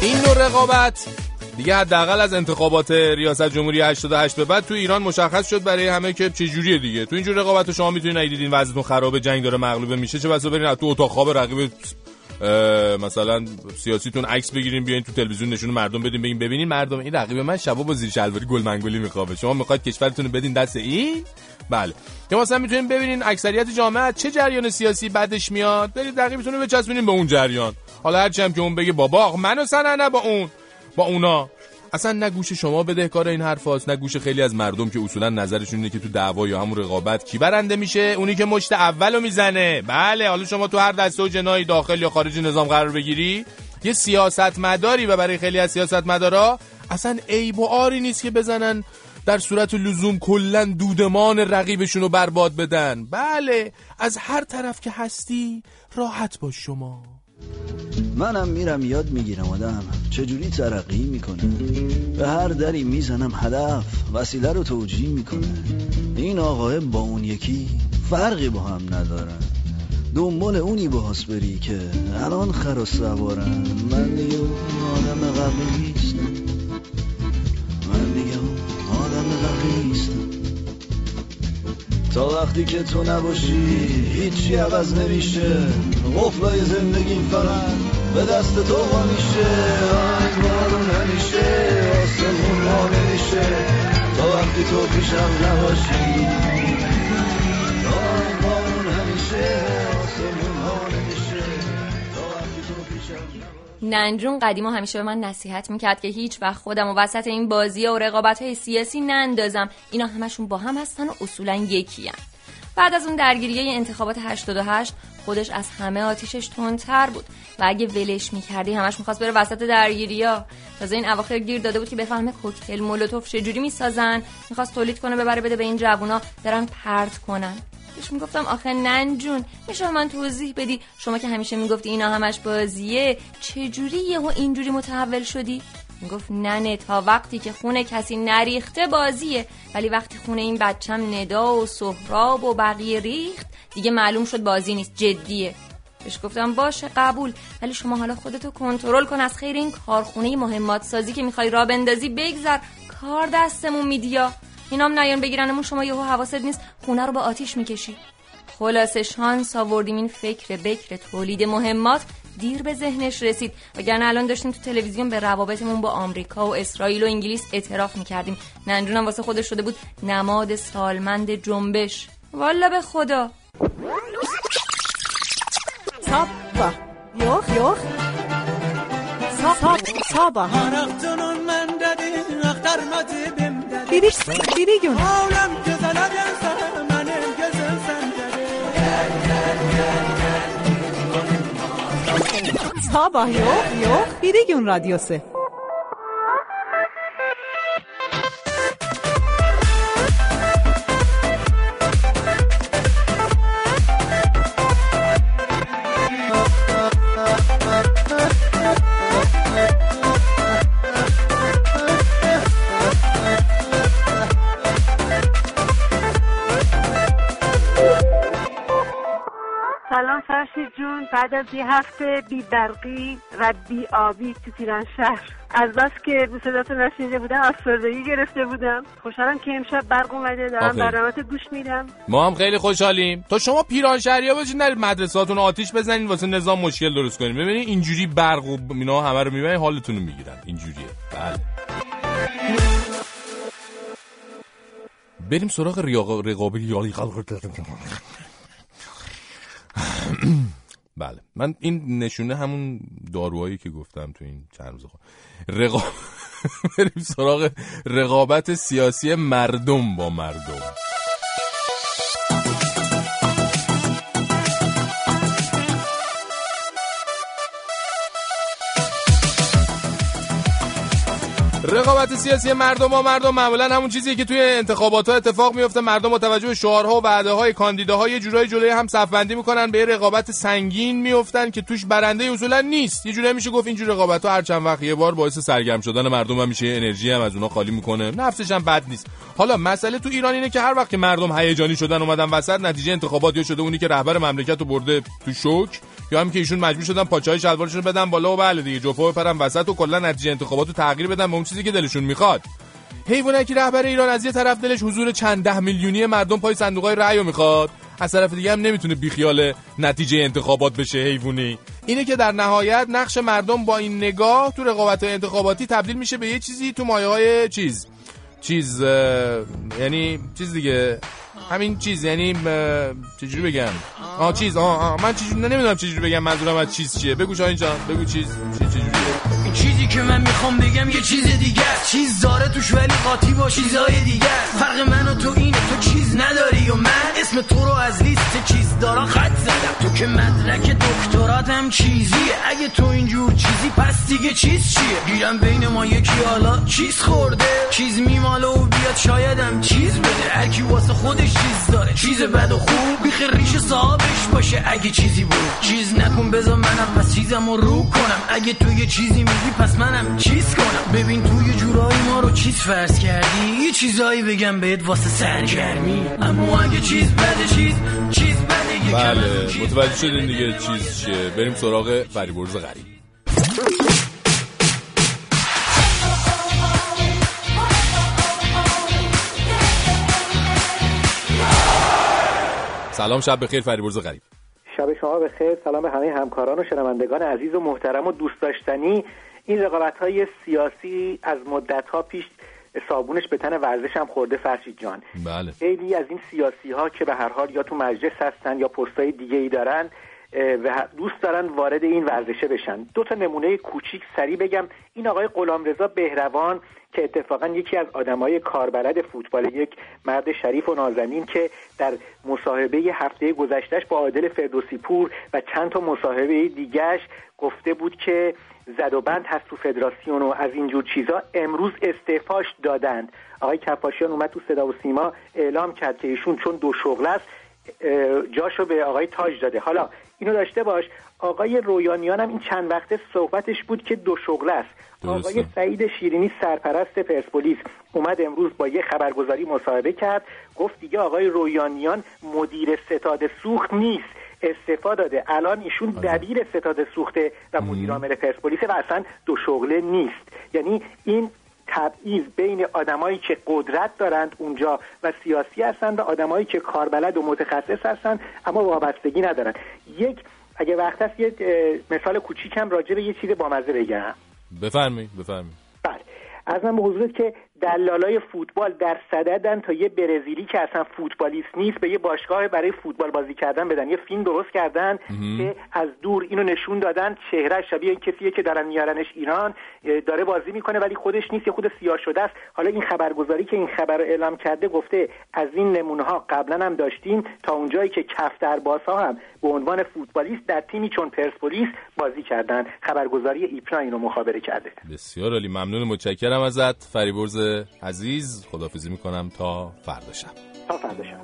این نوع رقابت دیگه حداقل از انتخابات ریاست جمهوری 88 به بعد تو ایران مشخص شد برای همه که چه جوریه دیگه. تو اینجور رقابت شما می‌تونید اگه دیدین وضعیتون خرابه جنگ داره مغلوبه میشه چه بسا برین تو اتاق خواب رقیب مثلا سیاسیتون عکس بگیرین بیاین تو تلویزیون نشون مردم بدین بگین ببینین مردم این رقیب من شبا با زیر شلواری گل منگولی میخوابه. شما می‌خواید کشورتون رو بدین دست این؟ بله. یا مثلا می‌تونین ببینین اکثریت جامعه چه جریان سیاسی بعدش میاد برید رقیبتون رو بچسبونین به اون جریان. حالا هرچی هم که اون بگه بابا منو سنه نه با اون. با اونا. اصلا نه گوش شما بدهکار این حرف هاست نه گوش خیلی از مردم که اصولا نظرشون اینه که تو دعوا یا همون رقابت کی برنده میشه؟ اونی که مشت اولو می‌زنه. بله حالا شما تو هر دسته و جنایی داخل یا خارج نظام قرار بگیری یه سیاست مداری و برای خیلی از سیاست مدارا اصلا عیب و آری نیست که بزنن در صورت لزوم کلا دودمان رقیبشون رو برباد بدن. بله از هر طرف که هستی راحت باش شما. منم میرم یاد می‌گیرم آدم. چجوری ترقی می‌کنه؟ به هر دری می‌زنم هدف وسیله رو توجیه می‌کنه. این آقاه با اون یکی فرقی با هم ندارن دنبال اونی باهاس بری که الان خر و سوارن من دیگه آدم قبلی نیستم. من دیگه آدم قبلی نیستم. تا وقتی که تو نباشی هیچی عوض نمیشه. قفلای زندگی فقط به دست تو وا میشه. آنگ بارون نمیشه آسمون ما نمیشه. تا وقتی تو پیشم نباشی. ننجون قدیما همیشه به من نصیحت می‌کرد که هیچ وقت خودم و وسط این بازی و رقابت های سیاسی نندازم. اینا همشون با هم هستن و اصولا یکی هم. بعد از اون درگیری انتخابات 88 خودش از همه آتیشش تندتر بود. و اگه ولش می‌کردی همش می‌خواست بره وسط درگیری ها تازه این اواخر گیر داده بود که بفهمه کوکتل مولوتوف چجوری می‌سازن. می‌خواست تولید کنه ببره بده به این جوونا برن پرت کنن. بهش می‌گفتم آخه ننجون میشه من توضیح بدی؟ شما که همیشه می‌گفتی اینا همش بازیه چجوری یهو اینجوری متحول شدی؟ می‌گفت ننه تا وقتی که خونه کسی نریخته بازیه. ولی وقتی خونه این بچم ندا و سهراب و بقیه ریخت دیگه معلوم شد بازی نیست جدیه. بهش گفتم باشه قبول. ولی شما حالا خودتو کنترل کن از خیر این کارخونه مهمات سازی که می‌خوای را بندازی بگذر. کار دستمون میدیا اینام نیان بگیرنمون شما یهو حواست نیست خونه رو به آتیش می‌کشی خلاصه شانس آوردیم این فکر بکر تولید مهمات دیر به ذهنش رسید وگرنه الان داشتیم تو تلویزیون به روابطمون با آمریکا و اسرائیل و انگلیس اعتراف می‌کردیم ننجونم واسه خودش شده بود نماد سالمند جنبش والا به خدا Sabba. Yok yok. Sab sabah. biri, biri gönül. Havlem güzel adem sen, benim gözüm sende. Sabah yok, yok, biri gün radyosu. سلام فرشید جون. بعد از یه هفته بی برقی و بی آبی تو پیران شهر. از بس که به صداتون نشنیده بودم افسردگی گرفته بودم. خوشحالم که امشب برق اومده دارم آخه. برنامه گوش میدم. ما هم خیلی خوشحالیم. تا شما پیران شهریا باشین در مدرسهاتون آتیش بزنین واسه نظام مشکل درست کنین. ببینین اینجوری برق و اینا همه رو می‌برین حالتون رو می‌گیرن. اینجوریه. بله. بریم سراغ ریاق رقابی بله. من این نشونه همون داروهایی که گفتم تو این چند روز خود. رقاب بریم سراغ رقابت سیاسی مردم با مردم. رقابت سیاسی مردم با مردم معمولا همون چیزیه که توی انتخابات ها اتفاق میفته مردم با توجه به شعارها و وعده های کاندیداها یه جورایی جلوی هم صف بندی می‌کنن به رقابت سنگین میفتن که توش برنده اصولا نیست. یه جورایی میشه گفت اینجور رقابت ها هر چند وقت یه بار باعث سرگرم شدن مردم هم میشه انرژی هم از اونها خالی می‌کنه. نفسش هم بد نیست. حالا مسئله تو ایران اینه که هر وقت که مردم هیجانی شدن اومدن وسط نتیجه انتخابات یا شده اونی که رهبر مملکت رو برده تو شوک یا هم که ایشون مجبور شدن پاچای شلوارشون بدن بالا و بله دیگه جفا بپرن وسط و کلا نتیجه انتخابات رو تغییر بدن به اون چیزی که دلشون می‌خواد. حیوانکی رهبر ایران از یه طرف دلش حضور چند ده میلیونی مردم پای صندوقای رأی رو می‌خواد از طرف دیگه هم نمی‌تونه بیخیال نتیجه انتخابات بشه حیوانی. اینه که در نهایت نقش مردم با این نگاه تو رقابت انتخاباتی تبدیل میشه به یه چیزی تو مایه های چیز چیز یعنی چیز دیگه همین چیز یعنی چجوری بگم؟ آه چیز آه, آه من چجوری نمی‌دونم چجوری بگم منظورم از چیز چیه. بگو شاهین جان بگو چیز چی این چیزی که من می‌خوام بگم یه چیز دیگه چیز داره توش ولی قاطی با چیزای دیگه فرق من و تو اینه تو چیز نداری و من اسم تو رو از لیست چیز دارا خط تو که مدرک دکتراتم چیزیه اگه تو اینجور چیزی پس دیگه چیز چیه؟ گیرم بین ما یکی حالا چیز خورده. چیز میماله و بیاد شایدم چیز بده. هرکی واسه خودش چیز داره. چیز بد و خوب بیخ ریش صاحبش باشه. اگه چیزی بود چیز نکن. بذار منم پس چیزم رو رو کنم. اگه تو یه چیزی میگی پس منم چیز کنم. ببین تو یه جورایی ما رو چیز فرض کردی. یه چیزایی بگم بهت واسه سرگرمی. اما اگه چیز بده چیز چیز بده. بله. متوجه شدین دیگه چیز چیه. بریم سراغ فریبرز غریب. سلام شب بخیر فریبرز غریب. شب شما بخیر سلام به همه همکاران و شنوندگان عزیز و محترم و دوست داشتنی. این رقابت های سیاسی از مدت ها پیش صابونش به تن ورزش هم خورده فرشید جان. بله. خیلی از این سیاسی ها که به هر حال یا تو مجلس هستن یا پستای دیگه ای دارن و دوست دارن وارد این ورزشه بشن. دو تا نمونه کوچیک سریع بگم. این آقای غلامرضا بهروان که اتفاقا یکی از آدمای کاربلد فوتبال یک مرد شریف و نازنین که در مصاحبه هفته گذشتهش با عادل فردوسی پور و چند تا مصاحبه دیگهش گفته بود که زد و بند هست تو فدراسیون و از اینجور چیزا امروز استعفاش دادند. آقای کفاشیان اومد تو صدا و سیما اعلام کرد که ایشون چون دو شغل است جاشو به آقای تاج داده. حالا اینو داشته باش آقای رویانیان هم این چند وقته صحبتش بود که دو شغل است. آقای سعید شیرینی سرپرست پرسپولیس اومد امروز با یه خبرگزاری مصاحبه کرد. گفت دیگه آقای رویانیان مدیر ستاد سوخت نیست. استعفا داده. الان ایشون دبیر ستاد سوخته و مدیر عامل پرسپولیس و اصلا دو شغله نیست. یعنی این تبعیض بین آدمایی که قدرت دارند اونجا و سیاسی هستند و آدمایی که کاربلد و متخصص هستند اما وابستگی ندارن یک اگه وقت هست یه مثال کوچیکم راجع به یه چیز بامزه بگم. بفرمایید بفرمایید. بله. از من به حضورت که دلالای فوتبال در صددن تا یه برزیلی که اصلا فوتبالیست نیست به یه باشگاه برای فوتبال بازی کردن بدن. یه فیلم درست کردن که از دور اینو نشون دادن. چهره شبیه این کسیه که دارن میارنش ایران. داره بازی می‌کنه ولی خودش نیست یه خود سیاه شده است. حالا این خبرگزاری که این خبر رو اعلام کرده گفته از این نمونه ها قبلا هم داشتیم. تا اونجایی که کفتر ها هم به عنوان فوتبالیست در تیمی چون پرسپولیس بازی کردن. خبرگزاری ایپنا اینو مخابره کرده. بسیار عالی. ممنون. متشکرم ازت. فریبرز عزیز خدافزی می‌کنم تا فردا شب. تا فردا شب.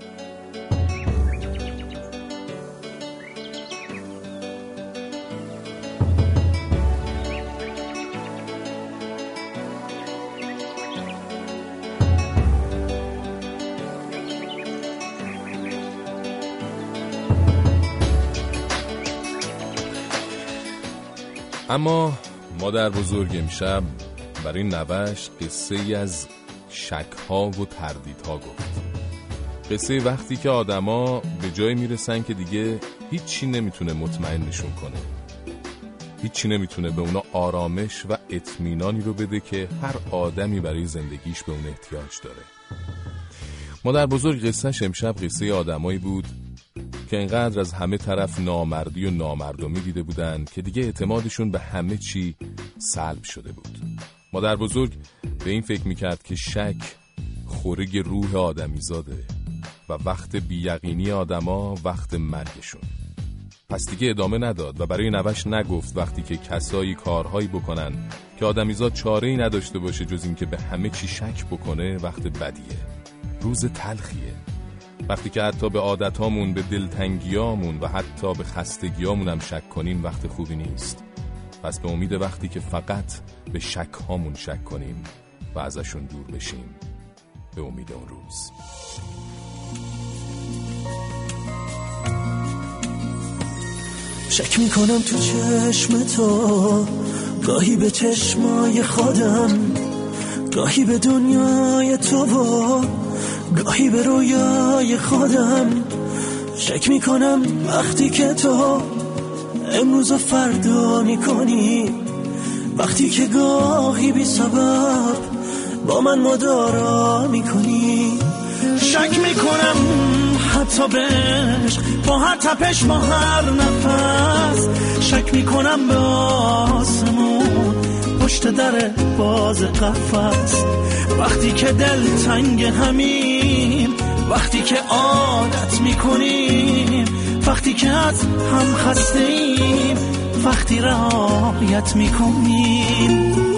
اما مادر بزرگ امشب برای نوش قصه ای از شک ها و تردید ها گفت. قصه وقتی که آدما به جای می‌رسن که دیگه هیچی نمی‌تونه مطمئنشون کنه. هیچی نمی‌تونه به اونا آرامش و اطمینانی رو بده که هر آدمی برای زندگیش به اون احتیاج داره. مادر بزرگ قصهش امشب قصه آدمایی بود که انقدر از همه طرف نامردی و نامردمی دیده بودن که دیگه اعتمادشون به همه چی سلب شده بود. مادر بزرگ به این فکر می‌کرد که شک خورگ روح آدمی زاده و وقت بیقینی آدما وقت مرگشون. پس دیگه ادامه نداد و برای نوش نگفت وقتی که کسایی کارهایی بکنن که آدمیزاد چاره ای نداشته باشه جز اینکه به همه چی شک بکنه وقت بدیه. روز تلخیه. وقتی که حتی به عادتامون به دلتنگیامون و حتی به خستگیامون هم شک کنیم وقت خوبی نیست. پس به امید وقتی که فقط به شک هامون شک کنیم و ازشون دور بشیم به امید اون روز. شک می‌کنم تو چشم تو گاهی به چشمای خودم گاهی به دنیای تو و گاهی به رویای خودم. شک می‌کنم وقتی که تو امروز و فردا می‌کنی؟ وقتی که گاهی بی سبب با من مدارا می‌کنی؟ شک می‌کنم حتی بهش با هر تپش با هر نفس. شک می‌کنم به آسمون پشت در باز قفس. وقتی که دل تنگ همین وقتی که عادت می‌کنیم وقتی که از هم خسته ایم وقتی رعایت می‌کنیم.